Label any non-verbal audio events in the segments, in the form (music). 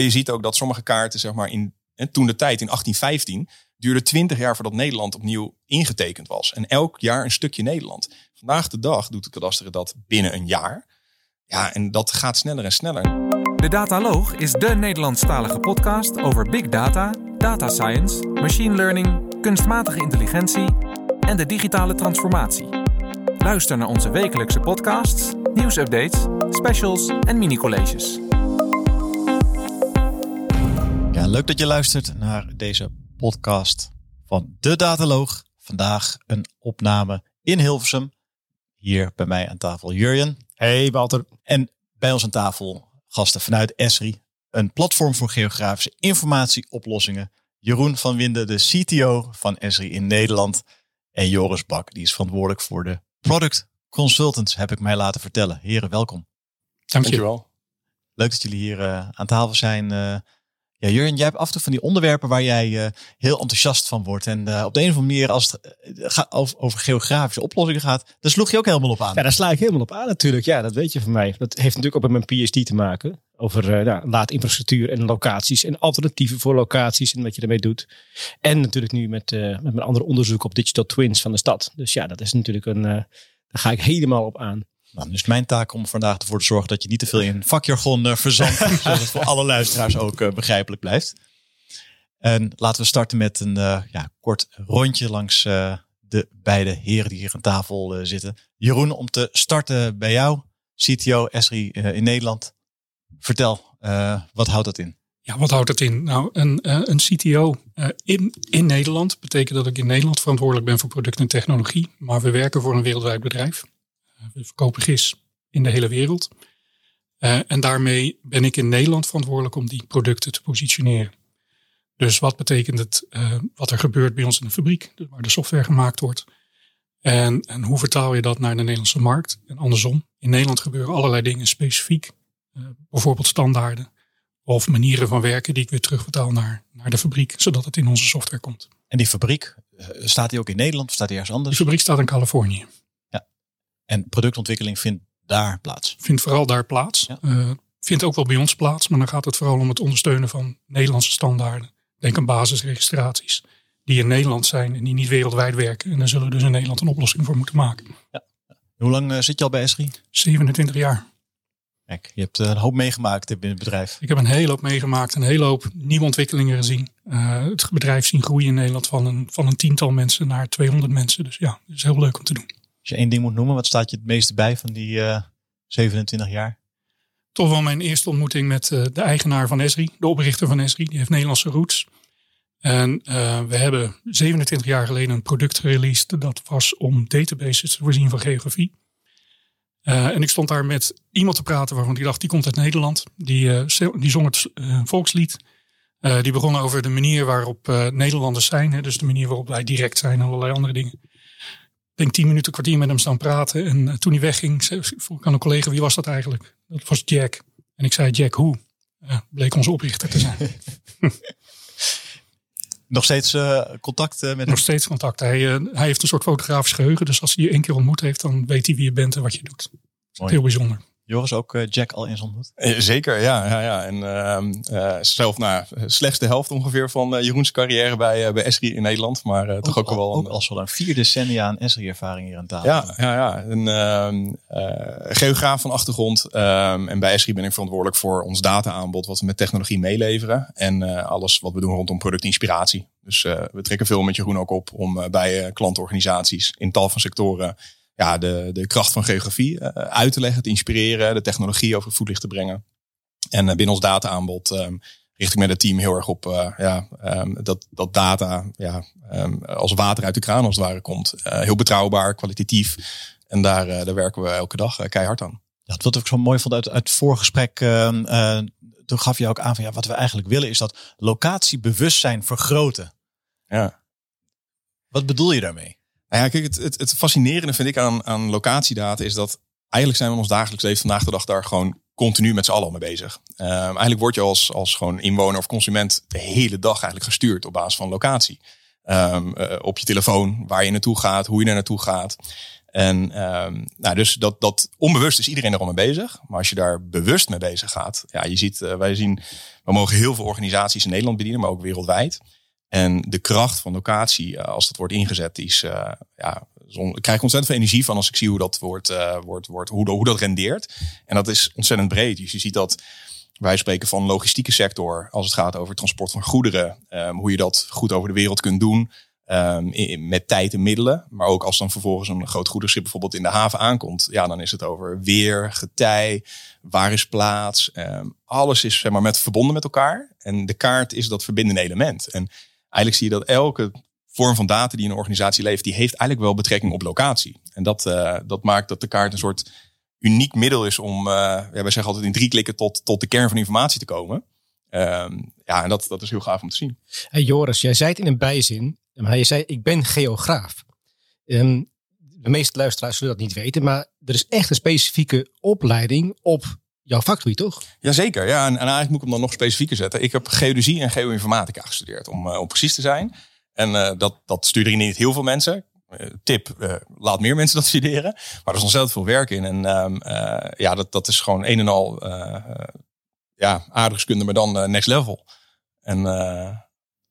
je ziet ook dat sommige kaarten, zeg maar, in, toen de tijd in 1815, duurde 20 jaar voordat Nederland opnieuw ingetekend was. En elk jaar een stukje Nederland. Vandaag de dag doet het kadaster dat binnen een jaar. Ja, en dat gaat sneller en sneller. De Dataloog is de Nederlandstalige podcast over big data, data science, machine learning, kunstmatige intelligentie en de digitale transformatie. Luister naar onze wekelijkse podcasts, nieuwsupdates, specials en mini-colleges. Ja, leuk dat je luistert naar deze podcast van De Dataloog. Vandaag een opname in Hilversum. Hier bij mij aan tafel Jurjen. Hey Walter. En bij ons aan tafel gasten vanuit Esri. Een platform voor geografische informatieoplossingen. Jeroen van Winden, de CTO van Esri in Nederland. En Joris Bak, die is verantwoordelijk voor de product consultants, heb ik mij laten vertellen. Heren, welkom. Dankjewel. Leuk dat jullie hier uh, aan tafel zijn. Uh, ja, Jurgen, jij hebt af en toe van die onderwerpen waar jij uh, heel enthousiast van wordt. En op de een of andere manier, als het gaat over, over, geografische oplossingen gaat, daar sloeg je ook helemaal op aan. Ja, daar sla ik helemaal op aan natuurlijk. Ja, dat weet je van mij. Dat heeft natuurlijk ook met mijn PhD te maken. Over nou, laadinfrastructuur en locaties en alternatieven voor locaties en wat je ermee doet. En natuurlijk nu met, met mijn andere onderzoek op digital twins van de stad. Dus ja, dat is natuurlijk een, daar ga ik helemaal op aan. Nou, dus mijn taak om vandaag ervoor te zorgen dat je niet te veel in vakjargon uh, verzandt. (laughs) zodat het voor alle luisteraars ook uh, begrijpelijk blijft. En laten we starten met een uh, ja, kort rondje langs de beide heren die hier aan tafel zitten. Jeroen, om te starten bij jou, CTO Esri in Nederland. Vertel, wat houdt dat in? Ja, wat houdt het in? Nou, een, een CTO in, in Nederland betekent dat ik in Nederland verantwoordelijk ben voor product en technologie. Maar we werken voor een wereldwijd bedrijf. We verkopen gis in de hele wereld. Uh, en daarmee ben ik in Nederland verantwoordelijk om die producten te positioneren. Dus wat betekent het, uh, wat er gebeurt bij ons in de fabriek, dus waar de software gemaakt wordt. En, en hoe vertaal je dat naar de Nederlandse markt? En andersom, in Nederland gebeuren allerlei dingen specifiek. Uh, bijvoorbeeld standaarden of manieren van werken die ik weer terugvertaal naar, naar de fabriek, zodat het in onze software komt. En die fabriek, staat die ook in Nederland of staat die ergens anders? De fabriek staat in Californië. En productontwikkeling vindt daar plaats? Vindt vooral daar plaats. Ja. Uh, vindt ook wel bij ons plaats, maar dan gaat het vooral om het ondersteunen van Nederlandse standaarden. Denk aan basisregistraties die in Nederland zijn en die niet wereldwijd werken. En daar zullen we dus in Nederland een oplossing voor moeten maken. Ja. Hoe lang uh, zit je al bij Esri? 27 jaar. Kijk, je hebt een hoop meegemaakt binnen het bedrijf. Ik heb een hele hoop meegemaakt, een hele hoop nieuwe ontwikkelingen gezien. Uh, het bedrijf zien groeien in Nederland van een, van een tiental mensen naar 200 mensen. Dus ja, het is heel leuk om te doen. Als je één ding moet noemen, wat staat je het meeste bij van die uh, eh, 27 jaar? Toch wel mijn eerste ontmoeting met uh, de eigenaar van Esri, de oprichter van Esri. Die heeft Nederlandse roots. En uh, we hebben 27 jaar geleden een product gereleased. Dat was om databases te voorzien van geografie. en ik stond daar met iemand te praten waarvan ik dacht, die komt uit Nederland. Die, die zong het volkslied. die begon over de manier waarop Nederlanders zijn. Hè, dus de manier waarop wij direct zijn en allerlei andere dingen denk tien minuten, kwartier met hem staan praten. En uh, toen hij wegging, vroeg ik aan een collega, wie was dat eigenlijk? Dat was Jack. En ik zei, Jack, hoe? Uh, bleek onze oprichter te zijn. (laughs) Nog steeds uh, contact met hem? Nog steeds contact. Hij, hij heeft een soort fotografisch geheugen. Dus als hij je één keer ontmoet heeft, dan weet hij wie je bent en wat je doet. Dat is heel bijzonder. Joris ook uh, Jack al eens ontmoet? Eh, zeker, ja. ja, ja. En uh, zelf nou, slechts de helft ongeveer van uh, Jeroens carrière bij, bij Esri in Nederland. Maar ook, toch ook, al, wel... Ook al zo'n vier decennia aan Esri-ervaring hier aan tafel. Ja, ja, ja. Een ehm, geograaf van achtergrond. Ehm, en bij Esri ben ik verantwoordelijk voor ons data-aanbod wat we met technologie meeleveren. En alles wat we doen rondom productinspiratie. Dus we trekken veel met Jeroen ook op om bij klantorganisaties in tal van sectoren ja, de, de kracht van geografie uh, uit te leggen, te inspireren, de technologie over het voetlicht te brengen. En uh, binnen ons data-aanbod um, richt ik met het team heel erg op uh, ja, um, dat, dat data ja, um, als water uit de kraan als het ware komt. heel betrouwbaar, kwalitatief. En daar, daar werken we elke dag keihard aan. Ja, wat ik zo mooi vond uit, uit het voorgesprek, toen gaf je ook aan van ja, wat we eigenlijk willen is dat locatiebewustzijn vergroten. Ja. Wat bedoel je daarmee? Nou ja, kijk, het, het, fascinerende vind ik aan, aan locatiedata is dat eigenlijk zijn we ons dagelijks leven vandaag de dag daar gewoon continu met z'n allen mee bezig. Um, eigenlijk word je als, als gewoon inwoner of consument de hele dag eigenlijk gestuurd op basis van locatie. Um, uh, op je telefoon, waar je naartoe gaat, hoe je er naartoe gaat. En ehm, nou, dus dat, dat onbewust is iedereen er al mee bezig. Maar als je daar bewust mee bezig gaat, ja, je ziet, uh, wij zien, we mogen heel veel organisaties in Nederland bedienen, maar ook wereldwijd. En de kracht van locatie, uh, als dat wordt ingezet, is, uh, ja, ik krijg ontzettend veel energie van als ik zie hoe dat wordt, wordt, wordt hoe, hoe dat rendeert. En dat is ontzettend breed. Dus je ziet dat wij spreken van logistieke sector als het gaat over transport van goederen. Um, hoe je dat goed over de wereld kunt doen. Um, met tijd en middelen. Maar ook als dan vervolgens een groot goederschip bijvoorbeeld in de haven aankomt. Ja, dan is het over weer, getij, waar is plaats. Um, alles is zeg maar, met, verbonden met elkaar. En de kaart is dat verbindende element. En eigenlijk zie je dat elke vorm van data die een organisatie leeft, die heeft eigenlijk wel betrekking op locatie. En dat, uh, dat maakt dat de kaart een soort uniek middel is om, uh, ja, wij zeggen altijd in drie klikken tot, tot de kern van informatie te komen. Um, ja, en dat, dat is heel gaaf om te zien. Hey Joris, jij zei het in een bijzin, maar je zei ik ben geograaf. Um, de meeste luisteraars zullen dat niet weten, maar er is echt een specifieke opleiding op jouw vakgebied, toch? Jazeker, ja. En, en eigenlijk moet ik hem dan nog specifieker zetten. Ik heb geodesie en geoinformatica gestudeerd, om, uh, om precies te zijn. En uh, dat, dat studeren niet heel veel mensen. Uh, tip, uh, laat meer mensen dat studeren. Maar er is ontzettend veel werk in. En uh, ja, dat, dat is gewoon een en al ja, aardrijkskunde, maar dan next level. En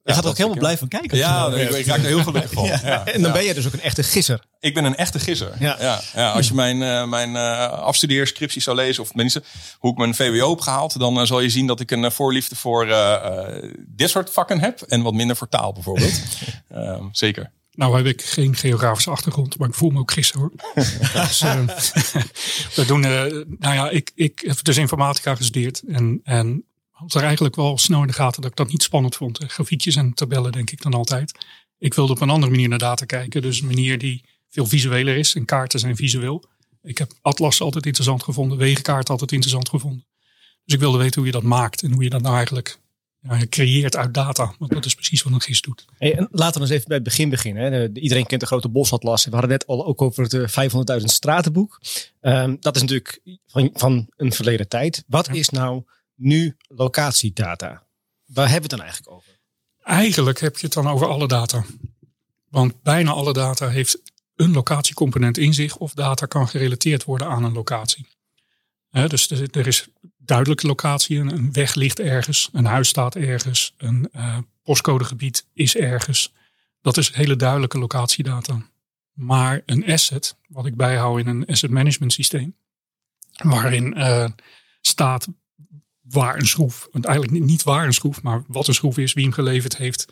je gaat ook helemaal blij van kijken. Ja, ik, ik raak er heel gelukkig van. Ja. Ja. En dan ben je dus ook een echte gisser. Ik ben een echte gisser. Ja. Ja. ja als je mijn, uh, mijn uh, afstudeerscriptie zou lezen, of tenminste hoe ik mijn VWO heb gehaald, dan uh, zal je zien dat ik een voorliefde voor dit soort vakken heb en wat minder voor taal bijvoorbeeld. (laughs) Ehm, zeker. Nou heb ik geen geografische achtergrond, maar ik voel me ook gisteren hoor. (laughs) dus, uh, (laughs) we doen, uh, nou ja, ik, ik heb dus informatica gestudeerd en, en had er eigenlijk wel snel in de gaten dat ik dat niet spannend vond. Grafiekjes en tabellen denk ik dan altijd. Ik wilde op een andere manier naar data kijken, dus een manier die veel visueler is en kaarten zijn visueel. Ik heb atlas altijd interessant gevonden, wegenkaarten altijd interessant gevonden. Dus ik wilde weten hoe je dat maakt en hoe je dat nou eigenlijk ja, creëert uit data. Want dat is precies wat een GIS doet. Hey, en laten we eens even bij het begin beginnen. Hè. Iedereen kent de grote bosatlas. We hadden net al ook over het 500.000 stratenboek. Um, dat is natuurlijk van, van een verleden tijd. Wat ja. is nou nu locatiedata? Waar hebben we het dan eigenlijk over? Eigenlijk heb je het dan over alle data. Want bijna alle data heeft een locatiecomponent in zich of data kan gerelateerd worden aan een locatie. Dus er is duidelijke locatie. Een weg ligt ergens, een huis staat ergens, een uh, postcodegebied is ergens. Dat is hele duidelijke locatiedata. Maar een asset, wat ik bijhoud in een asset management systeem, waarin uh, staat waar een schroef, eigenlijk niet waar een schroef, maar wat een schroef is, wie hem geleverd heeft,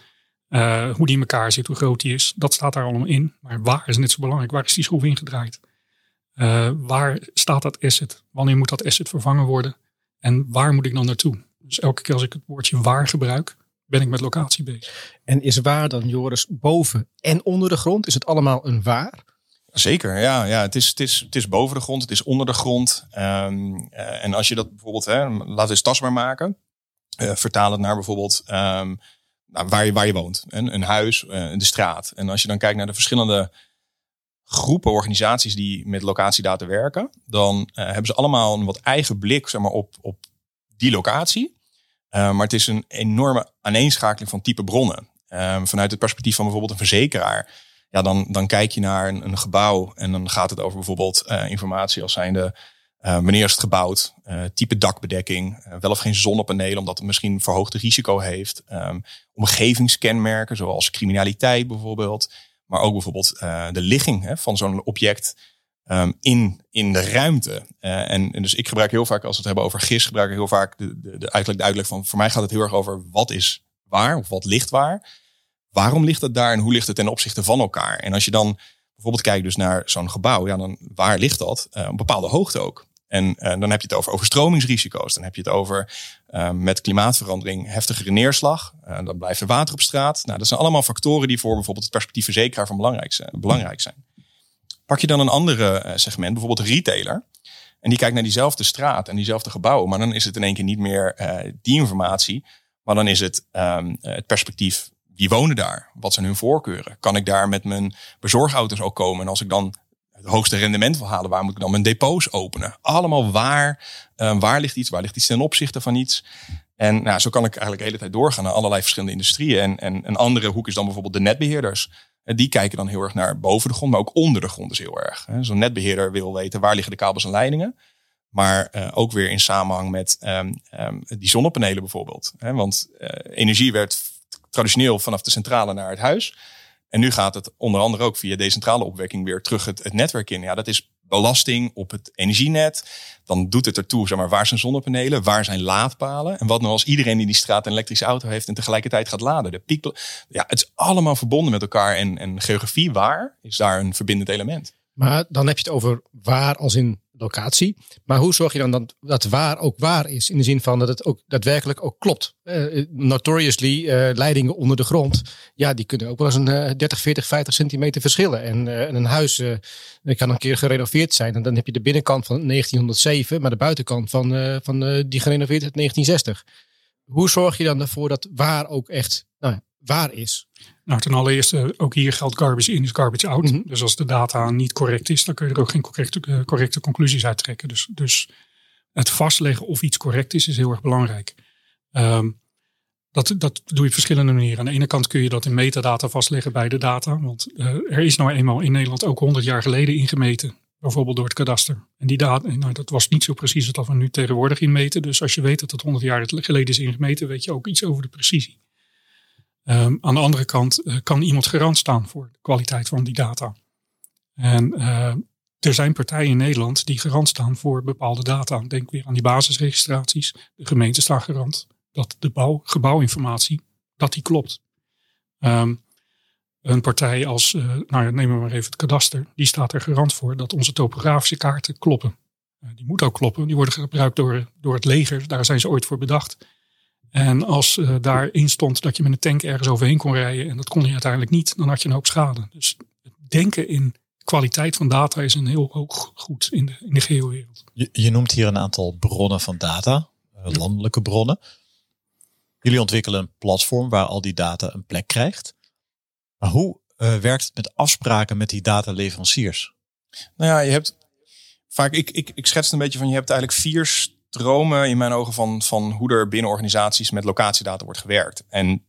uh, hoe die in elkaar zit, hoe groot die is. Dat staat daar allemaal in. Maar waar is net zo belangrijk? Waar is die schroef ingedraaid? Uh, waar staat dat asset? Wanneer moet dat asset vervangen worden? En waar moet ik dan naartoe? Dus elke keer als ik het woordje waar gebruik, ben ik met locatie bezig. En is waar dan, Joris, boven en onder de grond? Is het allemaal een waar? Zeker, ja. ja het, is, het, is, het is boven de grond, het is onder de grond. Um, uh, en als je dat bijvoorbeeld, hè, laat eens tastbaar maken. Uh, vertaal het naar bijvoorbeeld um, nou, waar, je, waar je woont. Een, een huis, uh, de straat. En als je dan kijkt naar de verschillende groepen organisaties die met locatiedata werken, dan hebben ze allemaal een wat eigen blik zeg maar, op, op die locatie. maar het is een enorme aaneenschakeling van type bronnen. Vanuit het perspectief van bijvoorbeeld een verzekeraar ja, dan, dan kijk je naar een, een gebouw en dan gaat het over bijvoorbeeld uh, informatie als zijnde uh, wanneer is het gebouwd, uh, type dakbedekking, wel of geen zonnepanelen omdat het misschien verhoogde risico heeft, um, omgevingskenmerken zoals criminaliteit bijvoorbeeld, maar ook bijvoorbeeld de ligging hè, van zo'n object um, in, in de ruimte. en, en, dus ik gebruik heel vaak, als we het hebben over GIS, gebruik ik heel vaak de, de, de, de uitleg van, voor mij gaat het heel erg over wat is waar of wat ligt waar waarom ligt het daar en hoe ligt het ten opzichte van elkaar? En als je dan bijvoorbeeld kijkt dus naar zo'n gebouw, ja, dan waar ligt dat? Uh, op bepaalde hoogte ook. En uh, dan heb je het over overstromingsrisico's. Dan heb je het over uh, met klimaatverandering heftigere neerslag. dan blijft er water op straat. Nou, dat zijn allemaal factoren die voor bijvoorbeeld het perspectief verzekeraar van belangrijk zijn. Belangrijk zijn. Pak je dan een andere segment, bijvoorbeeld een retailer. En die kijkt naar diezelfde straat en diezelfde gebouwen. Maar dan is het in één keer niet meer die informatie. Maar dan is het um, het perspectief wie wonen daar? Wat zijn hun voorkeuren? Kan ik daar met mijn bezorgauto's ook komen? En als ik dan het hoogste rendement wil halen, waar moet ik dan mijn depots openen? Allemaal waar, uh, waar ligt iets? Waar ligt iets ten opzichte van iets? En nou, zo kan ik eigenlijk de hele tijd doorgaan naar allerlei verschillende industrieën. En, en een andere hoek is dan bijvoorbeeld de netbeheerders. Die kijken dan heel erg naar boven de grond, maar ook onder de grond is heel erg. Zo'n netbeheerder wil weten waar liggen de kabels en leidingen. Maar uh, ook weer in samenhang met um, um, die zonnepanelen bijvoorbeeld. Want uh, energie werd traditioneel vanaf de centrale naar het huis. En nu gaat het onder andere ook via decentrale opwekking weer terug het, het netwerk in. Ja, dat is belasting op het energienet. Dan doet het ertoe, zeg maar, waar zijn zonnepanelen, waar zijn laadpalen. En wat nou als iedereen in die straat een elektrische auto heeft en tegelijkertijd gaat laden. De piek, ja, het is allemaal verbonden met elkaar. En, en geografie waar is daar een verbindend element. Maar dan heb je het over waar als in locatie. Maar hoe zorg je dan dat dat waar ook waar is? In de zin van dat het ook daadwerkelijk ook klopt. Uh, notoriously, uh, leidingen onder de grond. Ja, die kunnen ook wel eens een uh, 30, 40, 50 centimeter verschillen. En, en een huis kan een keer gerenoveerd zijn. En dan heb je de binnenkant van 1907, maar de buitenkant van, van die gerenoveerd is 1960. Hoe zorg je dan ervoor dat waar ook echt waar is? Nou, ten allereerste, ook hier geldt garbage in is garbage out. Mm -hmm. Dus als de data niet correct is, dan kun je er ook geen correcte, uh, correcte conclusies uit trekken. Dus, dus het vastleggen of iets correct is, is heel erg belangrijk. Um, dat, dat doe je op verschillende manieren. Aan de ene kant kun je dat in metadata vastleggen bij de data. Want uh, er is nou eenmaal in Nederland ook 100 jaar geleden ingemeten. Bijvoorbeeld door het kadaster. En die data, nou, dat was niet zo precies als we nu tegenwoordig inmeten. Dus als je weet dat het 100 jaar geleden is ingemeten, weet je ook iets over de precisie. Um, aan de andere kant uh, kan iemand garant staan voor de kwaliteit van die data. En uh, er zijn partijen in Nederland die garant staan voor bepaalde data. Denk weer aan die basisregistraties. De gemeente staat garant dat de bouw, gebouwinformatie dat die klopt. Um, een partij als, uh, nou ja, nemen we maar even het kadaster, die staat er garant voor dat onze topografische kaarten kloppen. die moeten ook kloppen. Die worden gebruikt door, door het leger. Daar zijn ze ooit voor bedacht. En als uh, daarin stond dat je met een tank ergens overheen kon rijden en dat kon je uiteindelijk niet, dan had je een hoop schade. Dus het denken in kwaliteit van data is een heel hoog goed in de, in de gehele wereld. Je, je noemt hier een aantal bronnen van data, uh, landelijke bronnen. Jullie ontwikkelen een platform waar al die data een plek krijgt. Maar hoe uh, werkt het met afspraken met die dataleveranciers? Nou ja, je hebt vaak, ik, ik, ik schets een beetje van, je hebt eigenlijk vier stromen in mijn ogen van, van hoe er binnen organisaties met locatiedata wordt gewerkt. En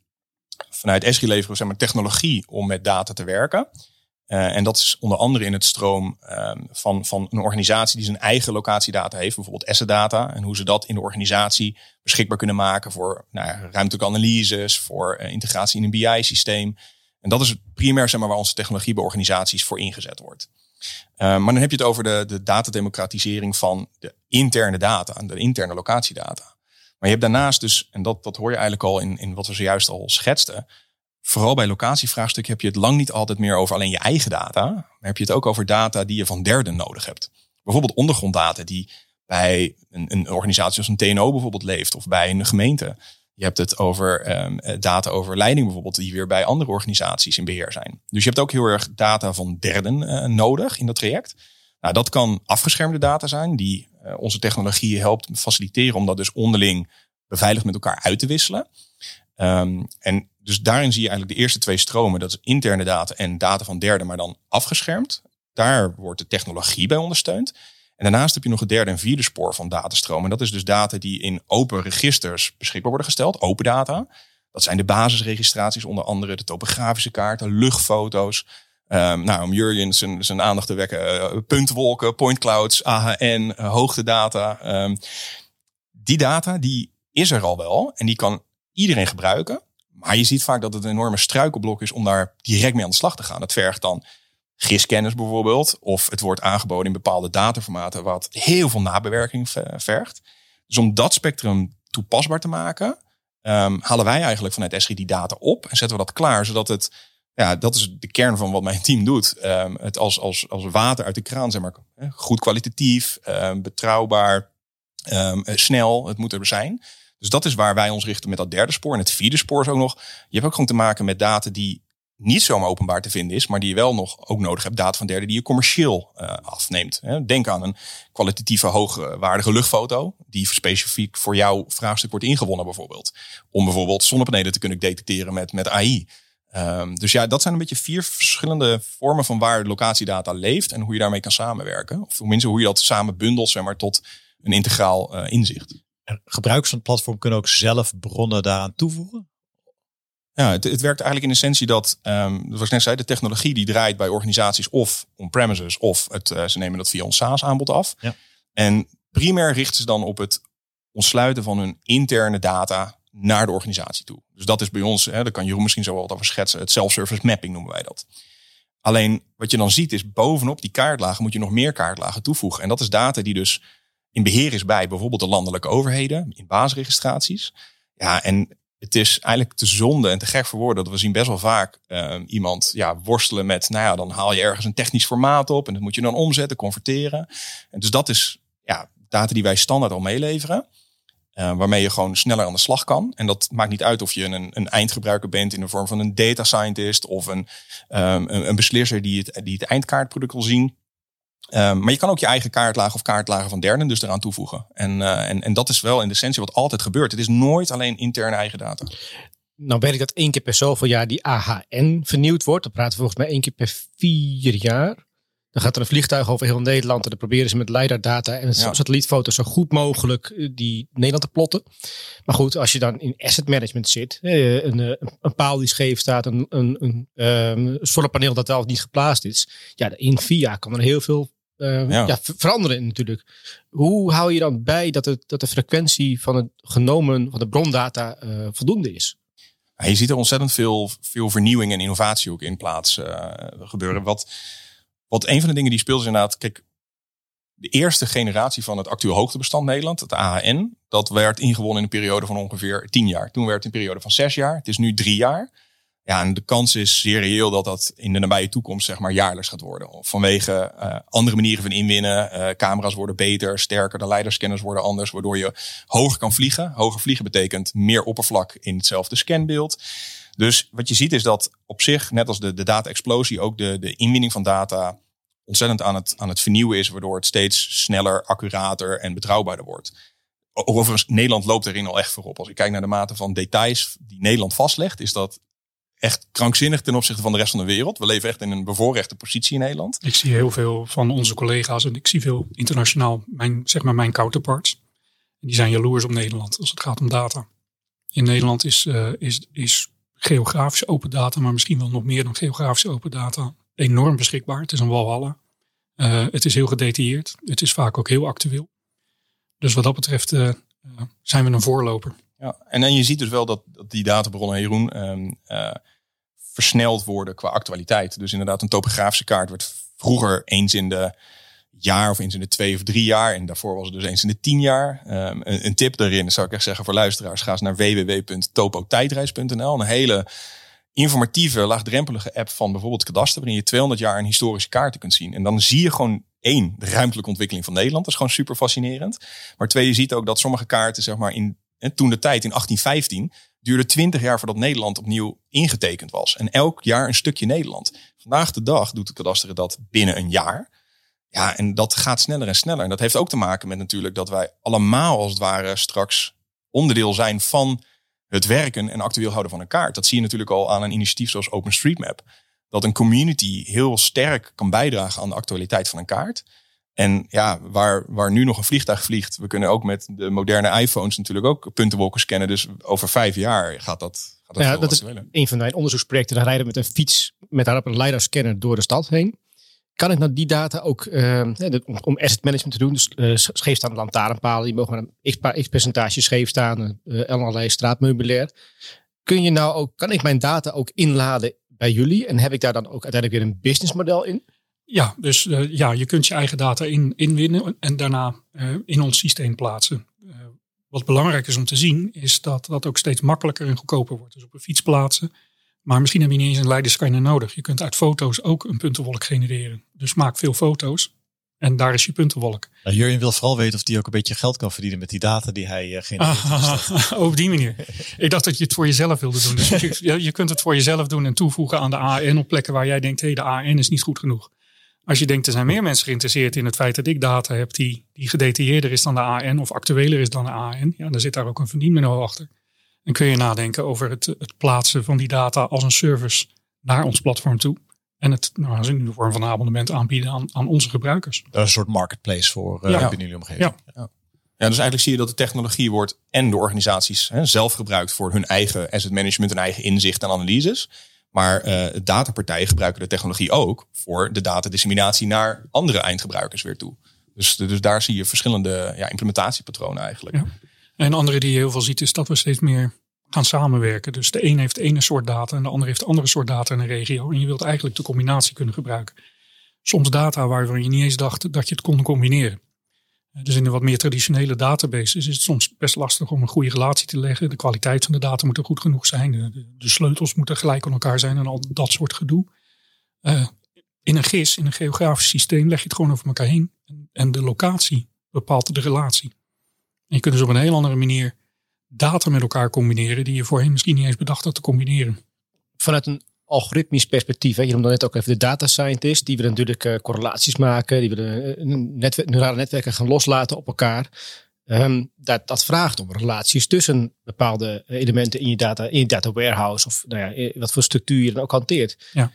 vanuit Esri leveren we zeg maar, technologie om met data te werken. Uh, en dat is onder andere in het stroom uh, van, van een organisatie die zijn eigen locatiedata heeft, bijvoorbeeld asset data. En hoe ze dat in de organisatie beschikbaar kunnen maken voor nou, ruimtelijke analyses, voor uh, integratie in een BI-systeem. En dat is primair zeg maar, waar onze technologie bij organisaties voor ingezet wordt. Uh, maar dan heb je het over de, de datademocratisering van de interne data, de interne locatiedata. Maar je hebt daarnaast dus, en dat, dat hoor je eigenlijk al in, in wat we zojuist al schetsten, vooral bij locatievraagstuk heb je het lang niet altijd meer over alleen je eigen data, maar heb je het ook over data die je van derden nodig hebt. Bijvoorbeeld ondergronddata die bij een, een organisatie als een TNO bijvoorbeeld leeft of bij een gemeente. Je hebt het over um, data over leiding bijvoorbeeld, die weer bij andere organisaties in beheer zijn. Dus je hebt ook heel erg data van derden uh, nodig in dat traject. Nou, dat kan afgeschermde data zijn, die uh, onze technologie helpt faciliteren om dat dus onderling beveiligd met elkaar uit te wisselen. Um, en dus daarin zie je eigenlijk de eerste twee stromen. Dat is interne data en data van derden, maar dan afgeschermd. Daar wordt de technologie bij ondersteund. En daarnaast heb je nog het derde en vierde spoor van datastroom. En dat is dus data die in open registers beschikbaar worden gesteld, open data. Dat zijn de basisregistraties, onder andere de topografische kaarten, luchtfoto's. Um, nou, om Jurjen zijn, zijn aandacht te wekken, uh, puntwolken, point clouds, AHN, uh, hoogtedata. Um, die data, die is er al wel en die kan iedereen gebruiken. Maar je ziet vaak dat het een enorme struikelblok is om daar direct mee aan de slag te gaan. Dat vergt dan GIS-kennis bijvoorbeeld. Of het wordt aangeboden in bepaalde dataformaten wat heel veel nabewerking vergt. Dus om dat spectrum toepasbaar te maken, um, halen wij eigenlijk vanuit Esri die data op en zetten we dat klaar, zodat het, ja, dat is de kern van wat mijn team doet. Um, het als, als, als water uit de kraan, zeg maar, goed kwalitatief, um, betrouwbaar, snel, het moet er zijn. Dus dat is waar wij ons richten met dat derde spoor. En het vierde spoor is ook nog, je hebt ook gewoon te maken met data die niet zomaar openbaar te vinden is, maar die je wel nog ook nodig hebt, data van derden die je commercieel uh, afneemt. Denk aan een kwalitatieve, hoogwaardige luchtfoto, die specifiek voor jouw vraagstuk wordt ingewonnen, bijvoorbeeld. Om bijvoorbeeld zonnepanelen te kunnen detecteren met, met AI. Um, dus ja, dat zijn een beetje vier verschillende vormen van waar locatiedata leeft en hoe je daarmee kan samenwerken. Of tenminste, hoe je dat samen bundelt, zeg maar, tot een integraal uh, inzicht. Gebruikers van het platform kunnen ook zelf bronnen daaraan toevoegen? Ja, het, het werkt eigenlijk in essentie dat, um, zoals ik net zei, de technologie die draait bij organisaties of on-premises of het, uh, ze nemen dat via ons SaaS-aanbod af. Ja. En primair richten ze dan op het ontsluiten van hun interne data naar de organisatie toe. Dus dat is bij ons, hè, daar kan Jeroen misschien zo wel over schetsen, het self-service mapping noemen wij dat. Alleen wat je dan ziet is bovenop die kaartlagen moet je nog meer kaartlagen toevoegen. En dat is data die dus in beheer is bij bijvoorbeeld de landelijke overheden, in basisregistraties. Ja, en het is eigenlijk te zonde en te gek voor woorden dat we zien best wel vaak uh, iemand ja, worstelen met, nou ja, dan haal je ergens een technisch formaat op en dat moet je dan omzetten, converteren. En dus dat is ja, data die wij standaard al meeleveren. Uh, waarmee je gewoon sneller aan de slag kan. En dat maakt niet uit of je een, een eindgebruiker bent in de vorm van een data scientist of een, een, een, beslisser die het, die het eindkaartproduct wil zien. Um, maar je kan ook je eigen kaartlagen of kaartlagen van derden dus eraan toevoegen. En, uh, en, en dat is wel in de essentie wat altijd gebeurt. Het is nooit alleen interne eigen data. Nou weet ik dat één keer per zoveel jaar die AHN vernieuwd wordt. Dan praten we volgens mij één keer per vier jaar. Dan gaat er een vliegtuig over heel Nederland en dan proberen ze met LiDAR-data en ja. satellietfoto's zo goed mogelijk eh, die Nederland te plotten. Maar goed, als je dan in asset management zit, eh, een, een paal die scheef staat, een, een, een, een zonnepaneel dat wel niet geplaatst is, ja, in jaar kan er heel veel uh, ja. ja. veranderen natuurlijk. Hoe hou je dan bij dat, het, dat de frequentie van het genomen van de brondata uh, voldoende is? Ja, je ziet er ontzettend veel, veel vernieuwing en innovatie ook in plaats uh, gebeuren. Wat, wat een van de dingen die speelt is inderdaad, kijk, de eerste generatie van het actueel hoogtebestand Nederland, het AHN, dat werd ingewonnen in een periode van ongeveer tien jaar. Toen werd het een periode van zes jaar. Het is nu drie jaar. Ja, en de kans is zeer reëel dat dat in de nabije toekomst zeg maar jaarlijks gaat worden. Vanwege uh, andere manieren van inwinnen. Uh, camera's worden beter, sterker. De leiderscanners worden anders, waardoor je hoger kan vliegen. Hoger vliegen betekent meer oppervlak in hetzelfde scanbeeld. Dus wat je ziet is dat op zich, net als de, de data-explosie, ook de, de inwinning van data ontzettend aan het, aan het vernieuwen is. Waardoor het steeds sneller, accurater en betrouwbaarder wordt. Overigens, Nederland loopt erin al echt voorop. Als ik kijk naar de mate van details die Nederland vastlegt, is dat echt krankzinnig ten opzichte van de rest van de wereld. We leven echt in een bevoorrechte positie in Nederland. Ik zie heel veel van onze collega's en ik zie veel internationaal mijn, zeg maar mijn counterparts. Die zijn jaloers op Nederland als het gaat om data. In Nederland is, uh, is, is geografische open data, maar misschien wel nog meer dan geografische open data, enorm beschikbaar. Het is een walhalla. Uh, het is heel gedetailleerd. Het is vaak ook heel actueel. Dus wat dat betreft uh, zijn we een voorloper. Ja, en, je ziet dus wel dat, dat die databronnen, Jeroen, uh, versneld worden qua actualiteit. Dus inderdaad, een topografische kaart werd vroeger eens in de jaar of eens in de twee of drie jaar. En daarvoor was het dus eens in de tien jaar. Um, een, een, tip daarin zou ik echt zeggen voor luisteraars. Ga eens naar www.topotijdreis.nl. Een hele informatieve, laagdrempelige app van bijvoorbeeld Kadaster. Waarin je 200 jaar een historische kaarten kunt zien. En dan zie je gewoon één, de ruimtelijke ontwikkeling van Nederland. Dat is gewoon super fascinerend. Maar twee, je ziet ook dat sommige kaarten zeg maar in en toen de tijd in 1815 duurde 20 jaar voordat Nederland opnieuw ingetekend was. En elk jaar een stukje Nederland. Vandaag de dag doet de kadaster dat binnen een jaar. Ja, en dat gaat sneller en sneller. En dat heeft ook te maken met natuurlijk dat wij allemaal als het ware straks onderdeel zijn van het werken en actueel houden van een kaart. Dat zie je natuurlijk al aan een initiatief zoals OpenStreetMap. Dat een community heel sterk kan bijdragen aan de actualiteit van een kaart. En ja, waar, waar nu nog een vliegtuig vliegt, we kunnen ook met de moderne iPhones natuurlijk ook puntenwolken scannen. Dus over vijf jaar gaat dat. Gaat dat, ja, dat is een van mijn onderzoeksprojecten. Dan rijden we met een fiets met daarop een LiDAR-scanner door de stad heen. Kan ik nou die data ook, uh, om asset management te doen, dus uh, scheefstaande lantaarnpalen, die mogen een x, percentage scheef staan, uh, allerlei straatmeubilair. Kun je nou ook, kan ik mijn data ook inladen bij jullie en heb ik daar dan ook uiteindelijk weer een businessmodel in? Ja, dus ja, je kunt je eigen data in, inwinnen en daarna in ons systeem plaatsen. Wat belangrijk is om te zien, is dat dat ook steeds makkelijker en goedkoper wordt. Dus op een fiets plaatsen. Maar misschien heb je niet eens een leiderscanner nodig. Je kunt uit foto's ook een puntenwolk genereren. Dus maak veel foto's en daar is je puntenwolk. Nou, Jurjen wil vooral weten of hij ook een beetje geld kan verdienen met die data die hij uh, genereert. Ah, (laughs) op die manier. Ik dacht dat je het voor jezelf wilde doen. Dus je, je kunt het voor jezelf doen en toevoegen aan de AN op plekken waar jij denkt, hé, hey, de AN is niet goed genoeg. Als je denkt, er zijn meer mensen geïnteresseerd in het feit dat ik data heb die, die gedetailleerder is dan de AN of actueler is dan de AN, ja, dan zit daar ook een verdienmodel achter. En kun je nadenken over het, het plaatsen van die data als een service naar ons platform toe. En het nou, in de vorm van een abonnement aanbieden aan, aan onze gebruikers. Dat is een soort marketplace voor uh, ja. binnen jullie omgeving. Ja. Ja, dus eigenlijk zie je dat de technologie wordt en de organisaties hè, zelf gebruikt voor hun eigen asset management, hun eigen inzicht en analyses. Maar uh, datapartijen gebruiken de technologie ook voor de datadisseminatie naar andere eindgebruikers weer toe. Dus, dus daar zie je verschillende ja, implementatiepatronen eigenlijk. Ja. En een andere die je heel veel ziet is dat we steeds meer gaan samenwerken. Dus de een heeft ene soort data en de ander heeft de andere soort data in een regio. En je wilt eigenlijk de combinatie kunnen gebruiken. Soms data waarvan je niet eens dacht dat je het kon combineren. Dus in de wat meer traditionele databases is het soms best lastig om een goede relatie te leggen. De kwaliteit van de data moet er goed genoeg zijn. De, de sleutels moeten gelijk aan elkaar zijn en al dat soort gedoe. Uh, in een GIS, in een geografisch systeem, leg je het gewoon over elkaar heen. En, en de locatie bepaalt de relatie. En je kunt dus op een heel andere manier data met elkaar combineren die je voorheen misschien niet eens bedacht had te combineren. Vanuit een algoritmisch perspectief. Hè? Je noemde net ook even de data scientist. Die willen natuurlijk uh, correlaties maken. Die willen uh, netwerk, neurale netwerken gaan loslaten op elkaar. Um, dat, dat vraagt om relaties tussen bepaalde elementen in je data, in je data warehouse. Of nou ja, wat voor structuur je dan ook hanteert. Ja.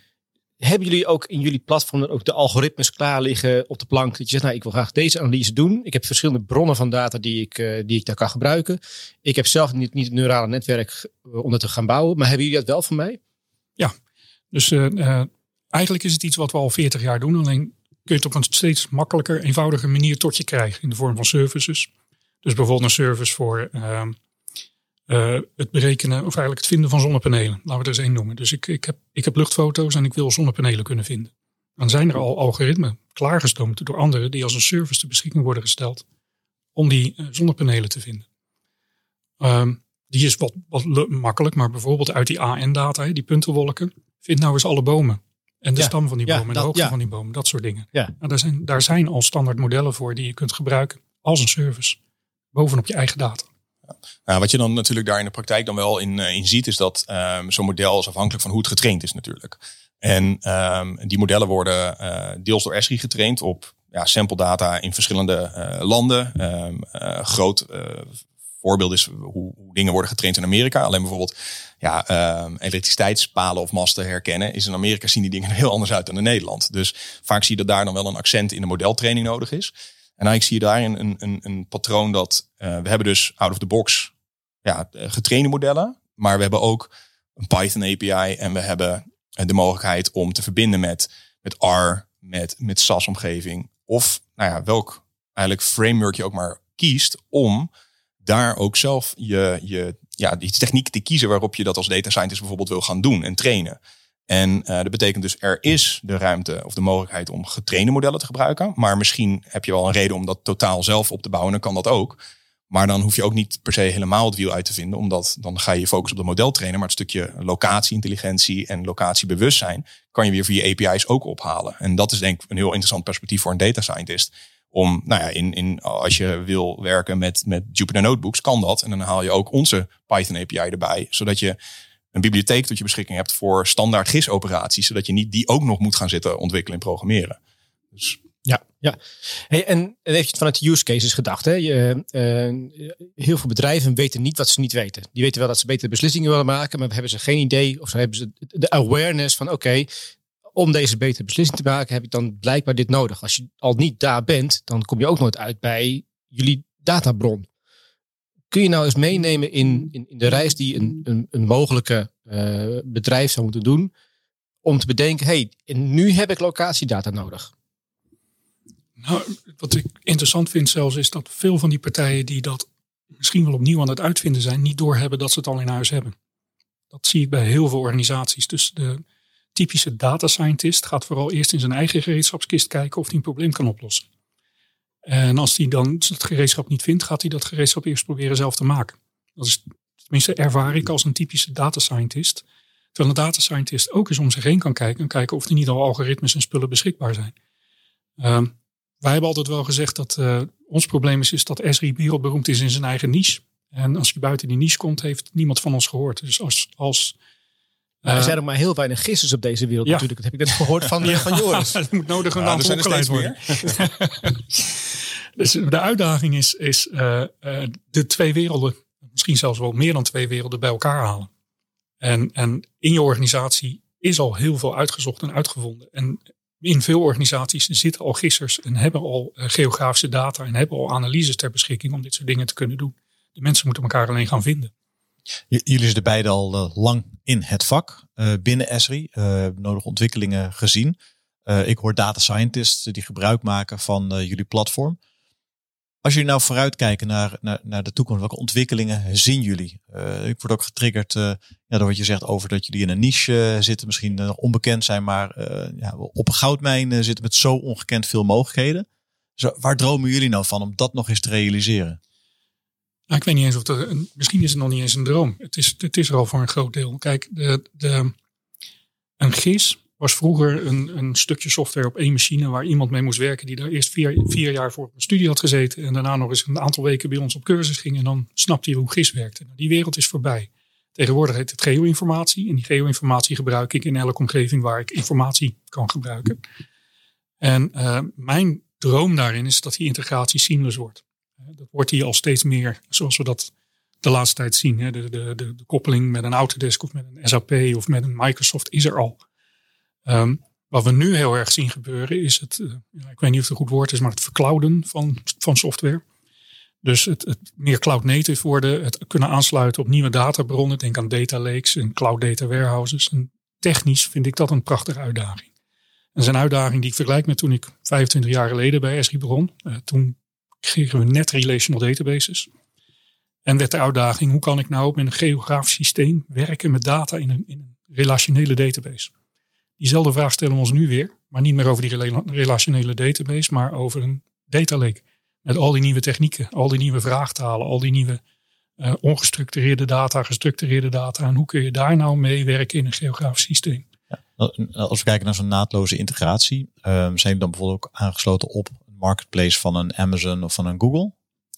Hebben jullie ook in jullie platform ook de algoritmes klaar liggen op de plank? Dat je zegt, nou, ik wil graag deze analyse doen. Ik heb verschillende bronnen van data die ik, uh, die ik daar kan gebruiken. Ik heb zelf niet, niet het neurale netwerk om dat te gaan bouwen. Maar hebben jullie dat wel van mij? Ja, dus uh, eigenlijk is het iets wat we al 40 jaar doen. Alleen kun je het op een steeds makkelijker, eenvoudiger manier tot je krijgen. In de vorm van services. Dus bijvoorbeeld een service voor uh, het berekenen, of eigenlijk het vinden van zonnepanelen. Laten we er eens één noemen. Dus ik, ik, heb, ik heb luchtfoto's en ik wil zonnepanelen kunnen vinden. Dan zijn er al algoritmen klaargestoomd door anderen die als een service ter beschikking worden gesteld om die zonnepanelen te vinden. Um, die is wat, wat makkelijk, maar bijvoorbeeld uit die AN-data, die puntenwolken, vind nou eens alle bomen. En de stam van die bomen, en de hoogte van die bomen, dat soort dingen. Ja. Nou, daar, zijn, daar zijn al standaard modellen voor die je kunt gebruiken als een service. Bovenop je eigen data. Nou, wat je dan natuurlijk daar in de praktijk dan wel in, uh, in ziet, is dat um, zo'n model is afhankelijk van hoe het getraind is natuurlijk. En um, die modellen worden uh, deels door Esri getraind op ja, sample data in verschillende landen. Um, groot voorbeeld is hoe, dingen worden getraind in Amerika. Alleen bijvoorbeeld ja, elektriciteitspalen of masten herkennen. Is in Amerika zien die dingen er (laughs) heel anders uit dan in Nederland. Dus vaak zie je dat daar dan wel een accent in de modeltraining nodig is. En eigenlijk zie je daarin een, een, een patroon dat uh, we hebben dus out of the box ja, getrainde modellen. Maar we hebben ook een Python API en we hebben de mogelijkheid om te verbinden met, met R, met, met SAS-omgeving. Of nou ja, welk eigenlijk framework je ook maar kiest om daar ook zelf je, je, ja, die techniek te kiezen waarop je dat als data scientist bijvoorbeeld wil gaan doen en trainen. En uh, dat betekent dus er is de ruimte of de mogelijkheid om getrainde modellen te gebruiken. Maar misschien heb je wel een reden om dat totaal zelf op te bouwen. Dan kan dat ook. Maar dan hoef je ook niet per se helemaal het wiel uit te vinden. Omdat dan ga je je focussen op de model trainen. Maar het stukje locatieintelligentie en locatiebewustzijn kan je weer via API's ook ophalen. En dat is denk ik een heel interessant perspectief voor een data scientist om, nou ja, in, in, als je wil werken met, met Jupyter Notebooks, kan dat. En dan haal je ook onze Python API erbij, zodat je een bibliotheek tot je beschikking hebt voor standaard GIS-operaties, zodat je niet die ook nog moet gaan zitten ontwikkelen en programmeren. Dus ja, ja. Hey, en even vanuit de use cases gedacht. Hè? Je, uh, heel veel bedrijven weten niet wat ze niet weten. Die weten wel dat ze betere beslissingen willen maken, maar hebben ze geen idee of ze hebben ze de awareness van oké, om deze betere beslissing te maken heb ik dan blijkbaar dit nodig. Als je al niet daar bent, dan kom je ook nooit uit bij jullie databron. Kun je nou eens meenemen in, in, in de reis die een, een, een mogelijke uh, bedrijf zou moeten doen, om te bedenken, hey, nu heb ik locatiedata nodig. Nou, wat ik interessant vind zelfs is dat veel van die partijen die dat misschien wel opnieuw aan het uitvinden zijn, niet doorhebben dat ze het al in huis hebben. Dat zie ik bij heel veel organisaties. Dus de, typische data scientist gaat vooral eerst in zijn eigen gereedschapskist kijken of hij een probleem kan oplossen. En als hij dan het gereedschap niet vindt, gaat hij dat gereedschap eerst proberen zelf te maken. Dat is tenminste ervaar ik als een typische data scientist. Terwijl een data scientist ook eens om zich heen kan kijken en kijken of er niet al algoritmes en spullen beschikbaar zijn. Uh, wij hebben altijd wel gezegd dat uh, ons probleem is, is dat Esri wereldberoemd is in zijn eigen niche. En als je buiten die niche komt, heeft niemand van ons gehoord. Dus als, als er zijn er maar heel weinig gissers op deze wereld natuurlijk. Dat heb ik net gehoord van, ja. van Joris. (laughs) dat moet nodig een ja, aantal opgeleid worden. (laughs) (laughs) dus de uitdaging is, is uh, uh, de twee werelden, misschien zelfs wel meer dan twee werelden bij elkaar halen. En, en in je organisatie is al heel veel uitgezocht en uitgevonden. En in veel organisaties zitten al gissers en hebben al eh, geografische data en hebben al analyses ter beschikking om dit soort dingen te kunnen doen. De mensen moeten elkaar alleen gaan vinden. Jullie zitten beide al eh, lang in het vak uh, binnen Esri, uh, nodige ontwikkelingen gezien. ik hoor data scientists die gebruik maken van jullie platform. Als jullie nou vooruitkijken naar, naar, naar de toekomst, welke ontwikkelingen zien jullie? ik word ook getriggerd ja, door wat je zegt over dat jullie in een niche zitten, misschien onbekend zijn, maar ja, op een goudmijn zitten met zo ongekend veel mogelijkheden. Waar dromen jullie nou van om dat nog eens te realiseren? Nou, ik weet niet eens of er, misschien is het nog niet eens een droom. Het is, het is er al voor een groot deel. Kijk, de, de, een GIS was vroeger een, een stukje software op één machine waar iemand mee moest werken die daar eerst vier, vier jaar voor een studie had gezeten en daarna nog eens een aantal weken bij ons op cursus ging en dan snapte hij hoe GIS werkte. Nou, die wereld is voorbij. Tegenwoordig heet het geo-informatie en die geo-informatie gebruik ik in elke omgeving waar ik informatie kan gebruiken. En uh, mijn droom daarin is dat die integratie seamless wordt. Dat wordt hier al steeds meer, zoals we dat de laatste tijd zien. De, de, de, koppeling met een Autodesk of met een SAP of met een Microsoft is er al. Um, wat we nu heel erg zien gebeuren is het, uh, ik weet niet of het een goed woord is, maar het verclouden van, van software. Dus het, het, meer cloud native worden, het kunnen aansluiten op nieuwe databronnen. Denk aan data lakes en cloud data warehouses. Technisch vind ik dat een prachtige uitdaging. En dat is een uitdaging die ik vergelijk met toen ik 25 jaar geleden bij Esri begon. Uh, toen kregen we net relational databases. En werd de uitdaging, hoe kan ik nou met een geografisch systeem werken met data in een, in een relationele database? Diezelfde vraag stellen we ons nu weer, maar niet meer over die relationele database, maar over een data lake. Met al die nieuwe technieken, al die nieuwe vraagtalen, al die nieuwe uh, ongestructureerde data, gestructureerde data. En hoe kun je daar nou mee werken in een geografisch systeem? Ja, als we kijken naar zo'n naadloze integratie, um, zijn jullie dan bijvoorbeeld ook aangesloten op marketplace van een Amazon of van een Google?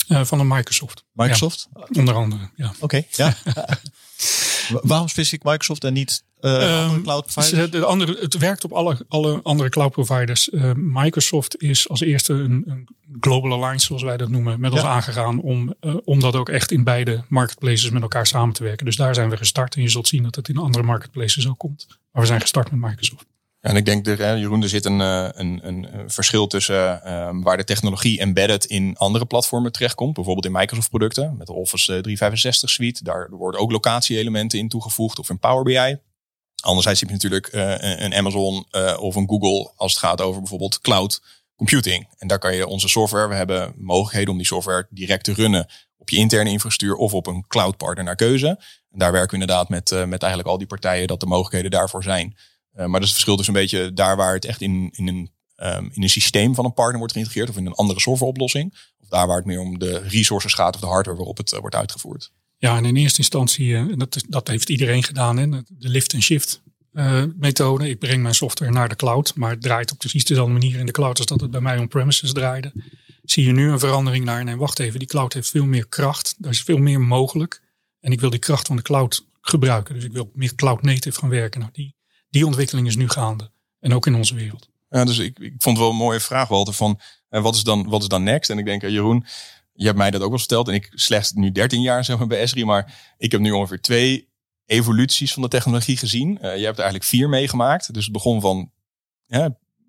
Uh, van een Microsoft. Microsoft? onder andere, ja. Oké, ja. (laughs) Waarom specifiek Microsoft en niet uh, um, cloud providers? De andere, het werkt op alle, alle andere cloud providers. Uh, Microsoft is als eerste een, een, global alliance, zoals wij dat noemen, met ons aangegaan om, uh, om dat ook echt in beide marketplaces met elkaar samen te werken. Dus daar zijn we gestart en je zult zien dat het in andere marketplaces ook komt. Maar we zijn gestart met Microsoft. En ik denk, er, Jeroen, er zit een, eh, een, een verschil tussen uh, waar de technologie embedded in andere platformen terechtkomt. Bijvoorbeeld in Microsoft producten met de Office 365 suite. Daar worden ook locatie-elementen in toegevoegd of in Power BI. Anderzijds heb je natuurlijk een Amazon of een Google als het gaat over bijvoorbeeld cloud computing. En daar kan je onze software, we hebben mogelijkheden om die software direct te runnen op je interne infrastructuur of op een cloud partner naar keuze. En daar werken we inderdaad met, met eigenlijk al die partijen dat de mogelijkheden daarvoor zijn. Uh, maar dat is het verschil dus een beetje daar waar het echt in, in, een, um, in een systeem van een partner wordt geïntegreerd of in een andere softwareoplossing. Of daar waar het meer om de resources gaat of de hardware waarop het uh, wordt uitgevoerd. Ja, en in eerste instantie, uh, dat, dat heeft iedereen gedaan, hè, de lift en shift methode. Ik breng mijn software naar de cloud, maar het draait op precies dezelfde manier in de cloud als dat het bij mij on-premises draaide. Zie je nu een verandering naar, nee wacht even, die cloud heeft veel meer kracht, daar is veel meer mogelijk. En ik wil die kracht van de cloud gebruiken. Dus ik wil meer cloud native gaan werken. Nou, die, die ontwikkeling is nu gaande. En ook in onze wereld. Ja, dus ik, ik vond wel een mooie vraag, Walter, van uh, wat, is dan, wat is dan next? En ik denk, uh, Jeroen, je hebt mij dat ook wel verteld. En ik slechts nu 13 jaar zeg maar, bij Esri, maar ik heb nu ongeveer twee evoluties van de technologie gezien. Uh, je hebt er eigenlijk vier meegemaakt. Dus het begon van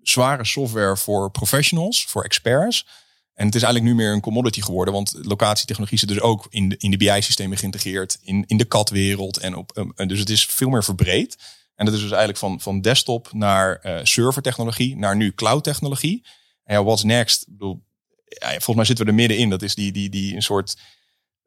zware software voor professionals, voor experts. En het is eigenlijk nu meer een commodity geworden, want locatietechnologie zit dus ook in de, in de BI-systemen geïntegreerd, in, in de CAD-wereld. En op, dus het is veel meer verbreed. En dat is dus eigenlijk van, van desktop naar uh, servertechnologie, naar nu cloud-technologie. En ja, what's next? Ik bedoel, ja, volgens mij zitten we er middenin. Dat is die, die, die een soort.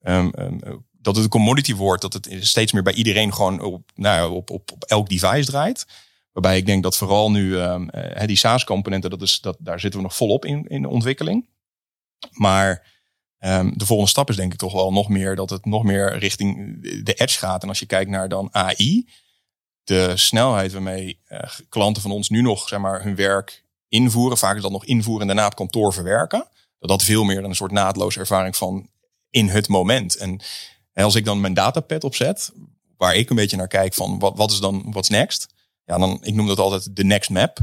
Um, um, dat het een commodity wordt, dat het steeds meer bij iedereen gewoon op, nou, op, op, op elk device draait. Waarbij ik denk dat vooral nu um, uh, die SaaS-componenten, dat is, dat, daar zitten we nog volop in, in de ontwikkeling. Maar de volgende stap is denk ik toch wel nog meer dat het nog meer richting de edge gaat. En als je kijkt naar dan AI, de snelheid waarmee uh, klanten van ons nu nog zeg maar, hun werk invoeren, vaak is dat nog invoeren en daarna op kantoor verwerken, dat dat veel meer een soort naadloze ervaring van in het moment. En als ik dan mijn datapad opzet, waar ik een beetje naar kijk van wat, wat is dan what's next? Ja, dan ik noem dat altijd de next map.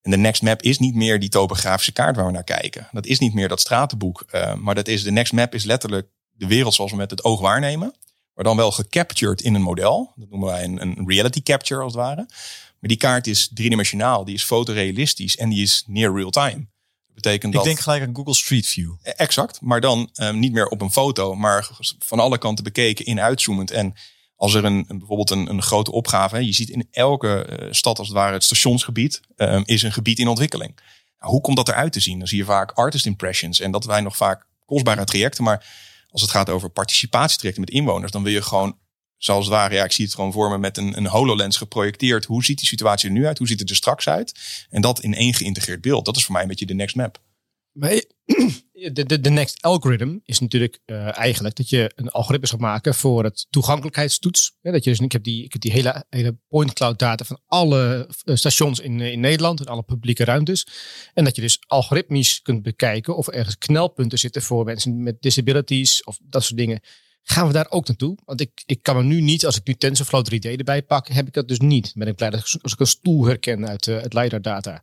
En de next map is niet meer die topografische kaart waar we naar kijken. Dat is niet meer dat stratenboek. Uh, maar dat is de next map is letterlijk de wereld zoals we met het oog waarnemen maar dan wel gecaptured in een model. Dat noemen wij een, een reality capture als het ware. Maar die kaart is driedimensionaal, die is fotorealistisch en die is near real time. Dat betekent Ik dat denk gelijk aan Google Street View. exact, maar dan ehm, niet meer op een foto, maar van alle kanten bekeken in uitzoomend. En als er een, een- bijvoorbeeld een, een grote opgave, hè, je ziet in elke eh, stad als het ware het stationsgebied, ehm, is een gebied in ontwikkeling. Nou, hoe komt dat eruit te zien? Dan zie je vaak artist impressions en dat wij nog vaak kostbare trajecten, maar als het gaat over participatietrajecten met inwoners, dan wil je gewoon, zoals het ware, ja, ik zie het gewoon voor me met een, een HoloLens geprojecteerd. Hoe ziet die situatie er nu uit? Hoe ziet het er straks uit? En dat in één geïntegreerd beeld. Dat is voor mij een beetje de next map. Maar (clears throat) de, de, next algorithm is natuurlijk eh, eigenlijk dat je een algoritme gaat maken voor het toegankelijkheidstoets. Ja, dat je dus, ik heb die, ik heb die hele, hele point cloud data van alle eh, stations in, eh, in Nederland en alle publieke ruimtes. En dat je dus algoritmisch kunt bekijken of er ergens knelpunten zitten voor mensen met disabilities of dat soort dingen. Gaan we daar ook naartoe? Want ik, ik kan me nu niet, als ik nu TensorFlow 3D erbij pak, heb ik dat dus niet. Ben ik blij als ik een stoel herken uit het LiDAR data.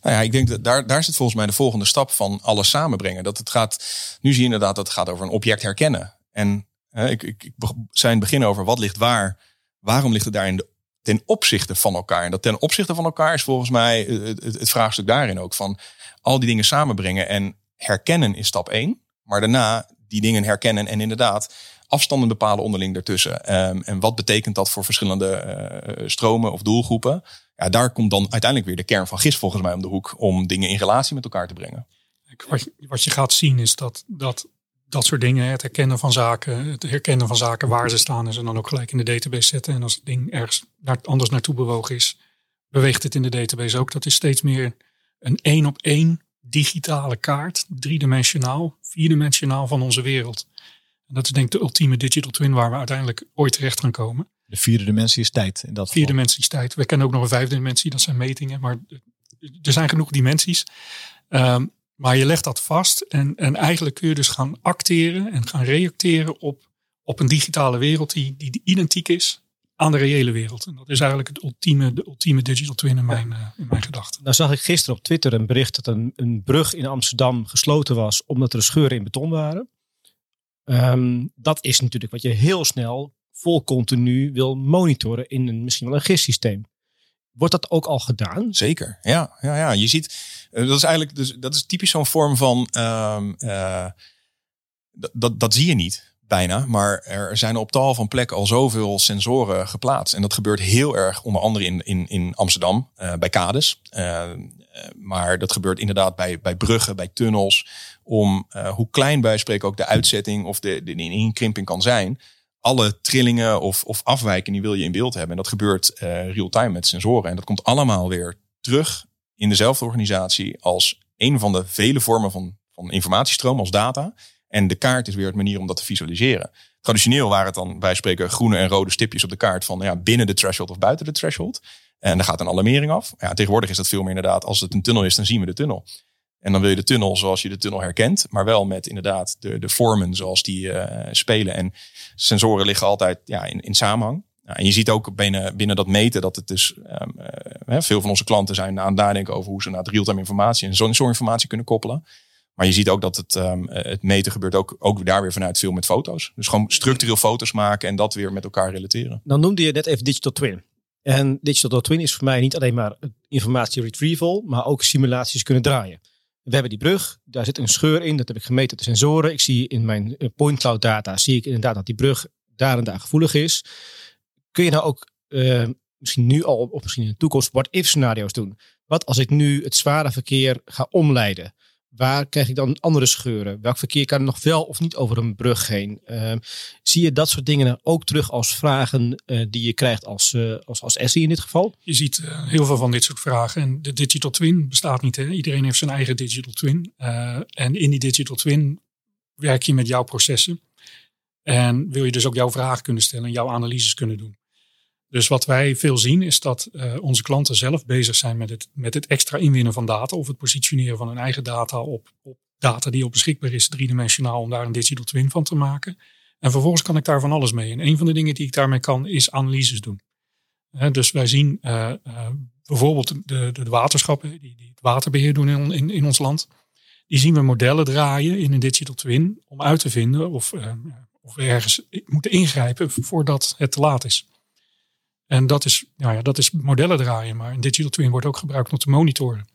Nou ja, ik denk dat daar, daar zit volgens mij de volgende stap van alles samenbrengen. Dat het gaat, nu zie je inderdaad dat het gaat over een object herkennen. En hè, ik, ik, zei in het begin over wat ligt waar. Waarom ligt het daar in ten opzichte van elkaar? En dat ten opzichte van elkaar is volgens mij eh, het vraagstuk daarin ook van al die dingen samenbrengen. En herkennen is stap één. Maar daarna die dingen herkennen en inderdaad afstanden bepalen onderling daartussen. Ehm, en wat betekent dat voor verschillende eh, stromen of doelgroepen? Daar komt dan uiteindelijk weer de kern van GIS volgens mij om de hoek om dingen in relatie met elkaar te brengen. Wat je, wat je gaat zien is dat, dat dat soort dingen, het herkennen van zaken, het herkennen van zaken waar ze staan en ze dan ook gelijk in de database zetten. En als het ding ergens naar, anders naartoe bewogen is, beweegt het in de database ook. Dat is steeds meer een één op één digitale kaart, driedimensionaal, vierdimensionaal van onze wereld. En dat is denk ik de ultieme digital twin waar we uiteindelijk ooit terecht gaan komen. De vierde dimensie is tijd. In dat Vier geval. dimensies tijd. We kennen ook nog een vijfde dimensie, dat zijn metingen. Maar er zijn genoeg dimensies. Ehm, maar je legt dat vast en, en eigenlijk kun je dus gaan acteren en gaan reacteren op, op een digitale wereld die, die identiek is aan de reële wereld. En dat is eigenlijk het ultieme, de ultieme digital twin in mijn, eh, in mijn gedachten. Nou zag ik gisteren op Twitter een bericht dat een, een brug in Amsterdam gesloten was omdat er scheuren in beton waren. Ehm, dat is natuurlijk wat je heel snel vol continu wil monitoren in een, misschien wel een GIS-systeem. Wordt dat ook al gedaan? Zeker, ja. ja, ja. Je ziet, eh, dat is eigenlijk dus, dat is typisch zo'n vorm van, ehm, eh, dat, dat, zie je niet bijna, maar er zijn op tal van plekken al zoveel sensoren geplaatst. En dat gebeurt heel erg onder andere in, in, in Amsterdam, eh, bij kades. Maar dat gebeurt inderdaad bij, bij bruggen, bij tunnels. Om hoe klein bij spreken ook de uitzetting of de, de, de inkrimping kan zijn. Alle trillingen of, of afwijkingen die wil je in beeld hebben. En dat gebeurt eh, real-time met sensoren. En dat komt allemaal weer terug in dezelfde organisatie als een van de vele vormen van, van informatiestroom als data. En de kaart is weer het manier om dat te visualiseren. Traditioneel waren het dan bij spreken groene en rode stipjes op de kaart van ja, binnen de threshold of buiten de threshold. En dan gaat een alarmering af. Ja, tegenwoordig is dat veel meer inderdaad, als het een tunnel is, dan zien we de tunnel. En dan wil je de tunnel zoals je de tunnel herkent, maar wel met inderdaad de, de vormen zoals die eh, spelen. En sensoren liggen altijd ja, in, in samenhang. Nou, en je ziet ook binnen, binnen dat meten dat het dus ehm, eh, veel van onze klanten zijn aan het nadenken over hoe ze naar real-time informatie en sensorinformatie kunnen koppelen. Maar je ziet ook dat het, ehm, het meten gebeurt ook, ook daar weer vanuit veel met foto's. Dus gewoon structureel foto's maken en dat weer met elkaar relateren. Dan noemde je net even Digital Twin. En Digital Twin is voor mij niet alleen maar informatie retrieval, maar ook simulaties kunnen draaien. We hebben die brug, daar zit een scheur in, dat heb ik gemeten met de sensoren. Ik zie in mijn eh, point cloud data, zie ik inderdaad dat die brug daar en daar gevoelig is. Kun je nou ook uh, misschien nu al of misschien in de toekomst what-if scenario's doen? Wat als ik nu het zware verkeer ga omleiden? Waar krijg ik dan andere scheuren? Welk verkeer kan er nog wel of niet over een brug heen? Uh, zie je dat soort dingen ook terug als vragen uh, die je krijgt als, uh, als, als in dit geval? Je ziet uh, heel veel van dit soort vragen. En de digital twin bestaat niet. Hè? Iedereen heeft zijn eigen digital twin. En in die digital twin werk je met jouw processen. En wil je dus ook jouw vragen kunnen stellen en jouw analyses kunnen doen. Dus wat wij veel zien is dat uh, onze klanten zelf bezig zijn met het, met het extra inwinnen van data. Of het positioneren van hun eigen data op, op data die al beschikbaar is, driedimensionaal, om daar een digital twin van te maken. En vervolgens kan ik daar van alles mee. En een van de dingen die ik daarmee kan, is analyses doen. Dus wij zien uh, bijvoorbeeld de, de, de waterschappen, die, die, het waterbeheer doen in, in, in, ons land. Die zien we modellen draaien in een digital twin om uit te vinden of, of we ergens moeten ingrijpen voordat het te laat is. En dat is, nou ja, dat is modellen draaien, maar een digital twin wordt ook gebruikt om te monitoren.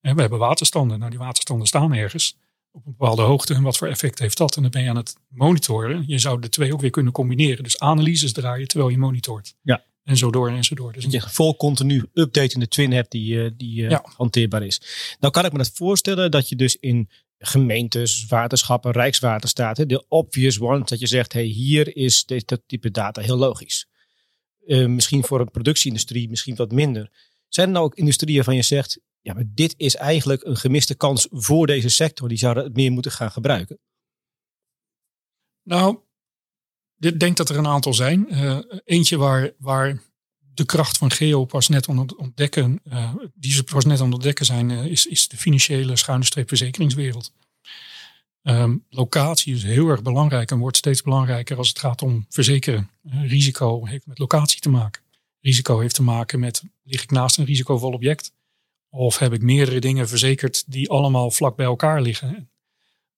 En we hebben waterstanden. Nou, die waterstanden staan ergens op een bepaalde hoogte. En wat voor effect heeft dat? En dan ben je aan het monitoren. Je zou de twee ook weer kunnen combineren. Dus analyses draaien terwijl je monitort. Ja. En zo door en zo door. Dus Dat je vol continu update in de twin hebt die, eh, die eh, Ja. hanteerbaar is. Nou kan ik me dat voorstellen dat je dus in gemeentes, waterschappen, rijkswaterstaten, de obvious ones, dat je zegt, hey, hier is dit dat type data heel logisch. Eh, misschien voor een productieindustrie, misschien wat minder. Zijn er nou ook industrieën waarvan je zegt, ja, dit is eigenlijk een gemiste kans voor deze sector, die zouden het meer moeten gaan gebruiken? Nou, ik denk dat er een aantal zijn. Eh, eentje waar, waar de kracht van Geo pas net ontdekken, eh, die ze pas net ontdekken zijn, is, is de financiële schuine streep verzekeringswereld. Ehm, locatie is heel erg belangrijk en wordt steeds belangrijker als het gaat om verzekeren. Eh, risico heeft met locatie te maken. Risico heeft te maken met, lig ik naast een risicovol object? Of heb ik meerdere dingen verzekerd die allemaal vlak bij elkaar liggen?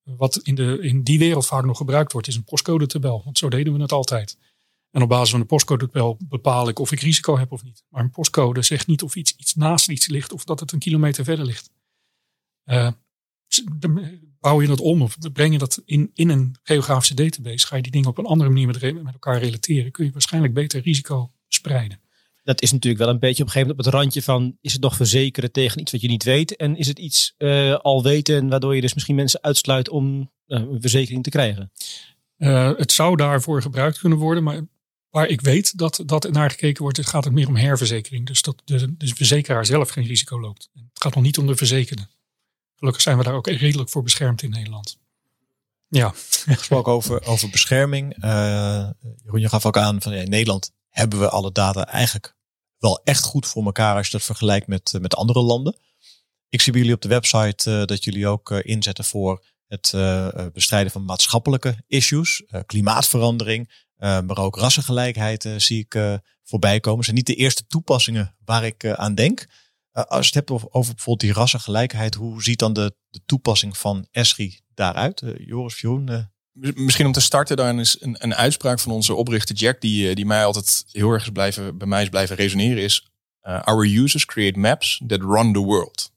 Wat in, de, in die wereld vaak nog gebruikt wordt, is een postcodetabel. Want zo deden we het altijd. En op basis van de postcodetabel bepaal ik of ik risico heb of niet. Maar een postcode zegt niet of iets, iets naast iets ligt of dat het een kilometer verder ligt. Dan bouw je dat om of breng je dat in, in een geografische database. Ga je die dingen op een andere manier met, elkaar relateren. Kun je waarschijnlijk beter risico spreiden. Dat is natuurlijk wel een beetje op een gegeven moment op het randje van, is het nog verzekeren tegen iets wat je niet weet? En is het iets eh, al weten, waardoor je dus misschien mensen uitsluit om eh, een verzekering te krijgen? Eh, het zou daarvoor gebruikt kunnen worden, maar waar ik weet dat, dat naar gekeken wordt, gaat het meer om herverzekering. Dus dat de, de verzekeraar zelf geen risico loopt. Het gaat nog niet om de verzekerde. Gelukkig zijn we daar ook redelijk voor beschermd in Nederland. Ja, (laughs) Gesproken over, over bescherming. Eh, Jeroen, je gaf ook aan van ja, in Nederland hebben we alle data eigenlijk wel echt goed voor elkaar als je dat vergelijkt met, eh, met andere landen. Ik zie bij jullie op de website eh, dat jullie ook inzetten voor het bestrijden van maatschappelijke issues, klimaatverandering, maar ook rassengelijkheid zie ik voorbij komen. zijn niet de eerste toepassingen waar ik aan denk. Eh, als je het hebt over, bijvoorbeeld die rassengelijkheid, hoe ziet dan de, de toepassing van ESRI daaruit? Eh, Joris, Jeroen, eh, Misschien om te starten, dan is een, een uitspraak van onze oprichter Jack, die, die mij altijd heel erg is blijven, bij mij is blijven resoneren, is: Our users create maps that run the world.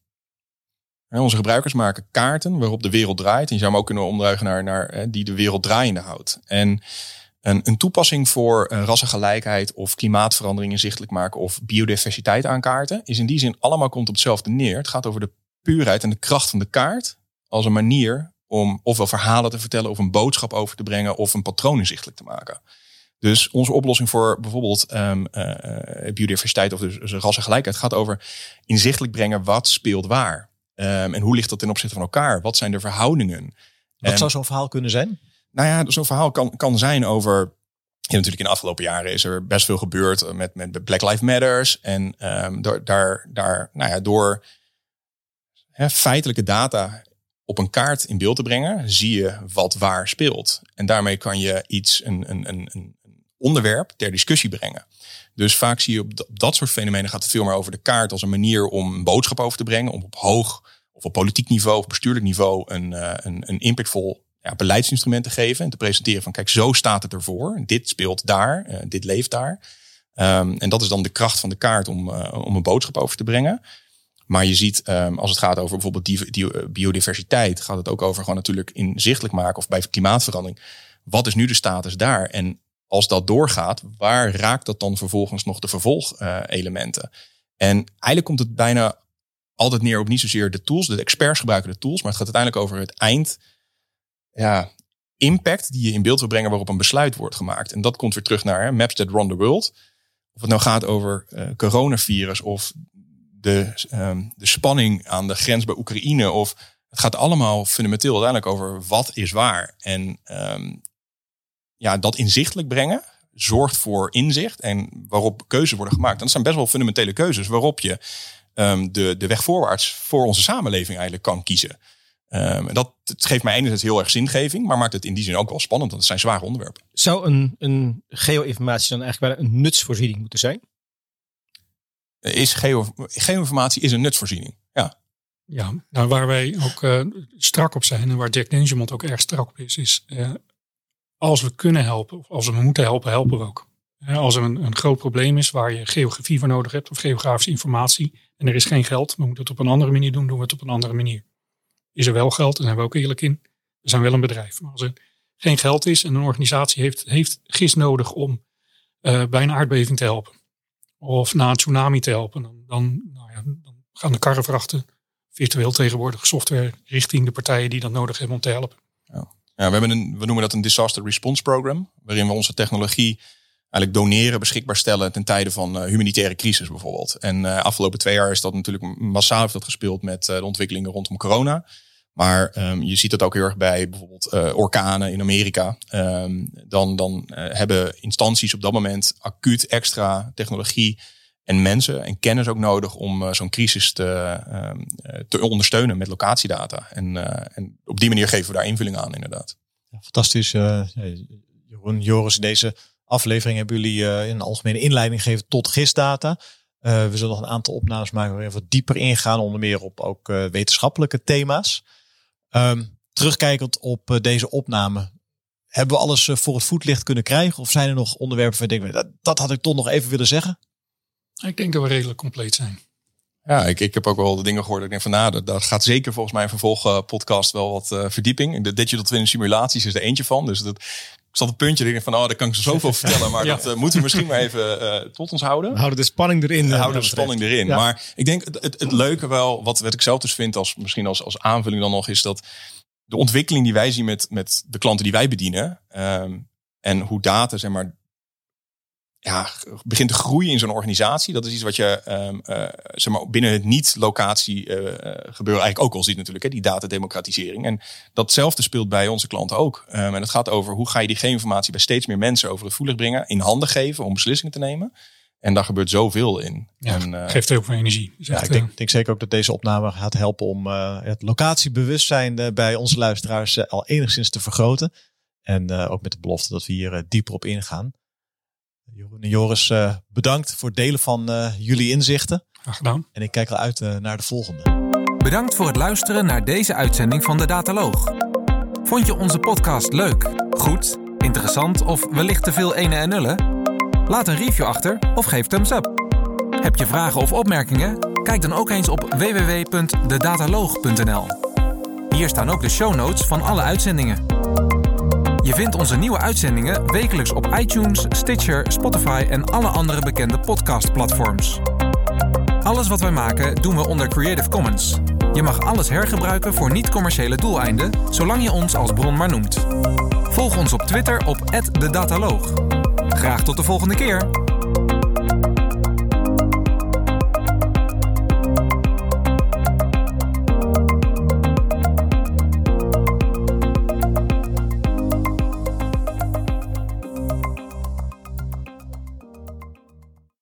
Onze gebruikers maken kaarten waarop de wereld draait. En je zou hem ook kunnen omdraaien naar, naar die de wereld draaiende houdt. En een, een toepassing voor eh, rassengelijkheid of klimaatverandering inzichtelijk maken of biodiversiteit aankaarten, is in die zin allemaal komt op hetzelfde neer. Het gaat over de puurheid en de kracht van de kaart als een manier om ofwel verhalen te vertellen of een boodschap over te brengen of een patroon inzichtelijk te maken. Dus onze oplossing voor bijvoorbeeld ehm, eh, biodiversiteit of dus, dus rassengelijkheid gaat over inzichtelijk brengen wat speelt waar. Ehm, en hoe ligt dat ten opzichte van elkaar? Wat zijn de verhoudingen? wat En- zou zo'n verhaal kunnen zijn? Nou ja, zo'n verhaal kan, kan zijn over. Ja, natuurlijk in de afgelopen jaren is er best veel gebeurd eh, met, met Black Lives Matters. En ehm, door, daar, daar, nou ja, door hè, feitelijke data op een kaart in beeld te brengen, zie je wat waar speelt. En daarmee kan je iets, een, een, een, een onderwerp ter discussie brengen. Dus vaak zie je op dat, op dat soort fenomenen gaat het veel meer over de kaart als een manier om een boodschap over te brengen. Om op hoog of op politiek niveau of bestuurlijk niveau een, eh, een, een impactvol ja, beleidsinstrument te geven. En te presenteren van kijk, zo staat het ervoor. Dit speelt daar, eh, dit leeft daar. Ehm, en dat is dan de kracht van de kaart om, eh, om een boodschap over te brengen. Maar je ziet, ehm, als het gaat over bijvoorbeeld die, die, eh, biodiversiteit, gaat het ook over gewoon natuurlijk inzichtelijk maken of bij klimaatverandering. Wat is nu de status daar? En als dat doorgaat, waar raakt dat dan vervolgens nog de vervolgelementen? en eigenlijk komt het bijna altijd neer op niet zozeer de tools. De experts gebruiken de tools, maar het gaat uiteindelijk over het eind. Ja, impact die je in beeld wil brengen waarop een besluit wordt gemaakt. En dat komt weer terug naar hè, Maps That Run the World. Of het nou gaat over eh, coronavirus of de, ehm, de spanning aan de grens bij Oekraïne. Of het gaat allemaal fundamenteel uiteindelijk over wat is waar. En ehm, ja, dat inzichtelijk brengen zorgt voor inzicht en waarop keuzes worden gemaakt. Dat zijn best wel fundamentele keuzes waarop je ehm, de, de weg voorwaarts voor onze samenleving eigenlijk kan kiezen. Ehm, en dat het geeft mij enerzijds heel erg zingeving, maar maakt het in die zin ook wel spannend, want het zijn zware onderwerpen. Zou een, een geo-informatie dan eigenlijk wel een nutsvoorziening moeten zijn? Is geo, geo-informatie is een nutsvoorziening. Ja. Ja, nou waar wij ook eh, strak op zijn en waar Jack Dangermond ook erg strak op is, is eh, als we kunnen helpen, of als we moeten helpen, helpen we ook. Eh, Als er een, een groot probleem is waar je geografie voor nodig hebt of geografische informatie en er is geen geld, we moeten het op een andere manier doen, doen we het op een andere manier. Is er wel geld, daar zijn we ook eerlijk in. We zijn wel een bedrijf. Maar als er geen geld is en een organisatie heeft, heeft gist nodig om eh, bij een aardbeving te helpen of na een tsunami te helpen, dan, dan, nou ja, dan gaan de karrevrachten virtueel tegenwoordig software richting de partijen die dat nodig hebben om te helpen. Ja, we, hebben een, we noemen dat een Disaster Response Program, waarin we onze technologie eigenlijk doneren, beschikbaar stellen ten tijde van uh, humanitaire crisis bijvoorbeeld. En uh, afgelopen twee jaar is dat natuurlijk massaal dat gespeeld met uh, de ontwikkelingen rondom corona. Maar um, je ziet dat ook heel erg bij bijvoorbeeld orkanen in Amerika. Um, dan dan hebben instanties op dat moment acuut extra technologie en mensen en kennis ook nodig om zo'n crisis te, um, te ondersteunen met locatiedata. En, en op die manier geven we daar invulling aan inderdaad. Fantastisch. Jeroen, Joris, deze aflevering hebben jullie uh, een algemene inleiding gegeven tot gistdata. Uh, we zullen nog een aantal opnames maken waarin we wat dieper ingaan, onder meer op ook uh, wetenschappelijke thema's. Um, terugkijkend op deze opname, hebben we alles voor het voetlicht kunnen krijgen? Of zijn er nog onderwerpen waar denken dat, dat had ik toch nog even willen zeggen? Ik denk dat we redelijk compleet zijn. Ja, ik, ik heb ook wel de dingen gehoord. Ik denk van nou, daar gaat zeker volgens mij een vervolgpodcast wel wat uh, verdieping. De digital twin simulaties is er eentje van. Dus dat, zat een puntje erin van, oh, daar kan ik zoveel (laughs) vertellen. Maar ja. dat uh, moeten we misschien maar even uh, tot ons houden. We houden de spanning erin. We houden de spanning erin. Ja. Maar ik denk het, het, het, leuke wel, wat, wat ik zelf dus vind als misschien als, als aanvulling dan nog, is dat de ontwikkeling die wij zien met, met de klanten die wij bedienen. Um, en hoe data, zeg maar, ja, begint te groeien in zo'n organisatie. Dat is iets wat je um, uh, zeg maar, binnen het niet-locatie uh, gebeuren eigenlijk ook al ziet natuurlijk. Hè, die datademocratisering. En datzelfde speelt bij onze klanten ook. Um, en het gaat over hoe ga je die informatie bij steeds meer mensen over het voelig brengen. In handen geven om beslissingen te nemen. En daar gebeurt zoveel in. Ja, en, uh, geeft heel veel energie. Dus ja, ik denk, denk, zeker ook dat deze opname gaat helpen om uh, het locatiebewustzijn bij onze luisteraars uh, al enigszins te vergroten. En ook met de belofte dat we hier dieper op ingaan. Jeroen en Joris, uh, bedankt voor het delen van uh, jullie inzichten. Graag gedaan. En ik kijk al uit uh, naar de volgende. Bedankt voor het luisteren naar deze uitzending van de Dataloog. Vond je onze podcast leuk, goed, interessant of wellicht te veel ene en nullen? Laat een review achter of geef thumbs up. Heb je vragen of opmerkingen? Kijk dan ook eens op www.dedataloog.nl. Hier staan ook de show notes van alle uitzendingen. Je vindt onze nieuwe uitzendingen wekelijks op iTunes, Stitcher, Spotify en alle andere bekende podcastplatforms. Alles wat wij maken doen we onder Creative Commons. Je mag alles hergebruiken voor niet-commerciële doeleinden, zolang je ons als bron maar noemt. Volg ons op Twitter op @dedataloog. Graag tot de volgende keer.